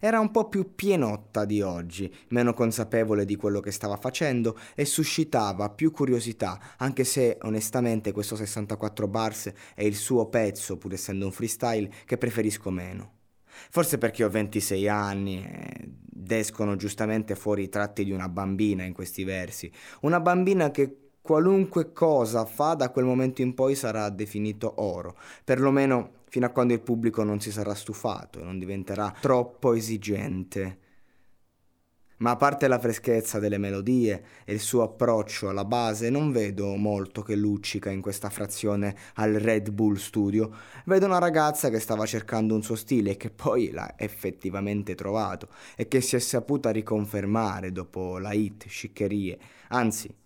Era un po' più pienotta di oggi, meno consapevole di quello che stava facendo e suscitava più curiosità, anche se onestamente questo 64 bars è il suo pezzo, pur essendo un freestyle, che preferisco meno. Forse perché ho 26 anni ed escono giustamente fuori i tratti di una bambina in questi versi, una bambina che qualunque cosa fa da quel momento in poi sarà definito oro, perlomeno fino a quando il pubblico non si sarà stufato e non diventerà troppo esigente. Ma a parte la freschezza delle melodie e il suo approccio alla base, non vedo molto che luccica in questa frazione al Red Bull Studio. Vedo una ragazza che stava cercando un suo stile e che poi l'ha effettivamente trovato e che si è saputa riconfermare dopo la hit Sciccherie. Anzi,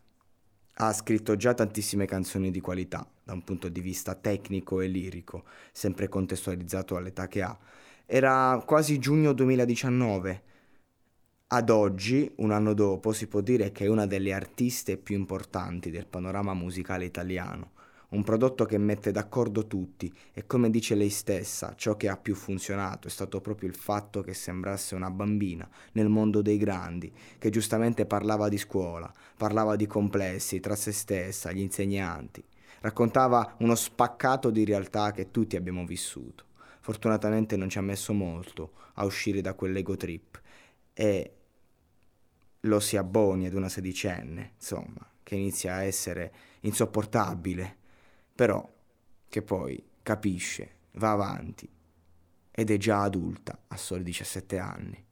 ha scritto già tantissime canzoni di qualità da un punto di vista tecnico e lirico, sempre contestualizzato all'età che ha. Era quasi giugno 2019. Ad oggi, un anno dopo, si può dire che è una delle artiste più importanti del panorama musicale italiano un prodotto che mette d'accordo tutti e come dice lei stessa, ciò che ha più funzionato è stato proprio il fatto che sembrasse una bambina nel mondo dei grandi, che giustamente parlava di scuola, parlava di complessi tra se stessa, gli insegnanti, raccontava uno spaccato di realtà che tutti abbiamo vissuto. Fortunatamente non ci ha messo molto a uscire da quell'ego trip e lo si abboni ad una sedicenne, insomma, che inizia a essere insopportabile però che poi capisce, va avanti ed è già adulta a soli 17 anni.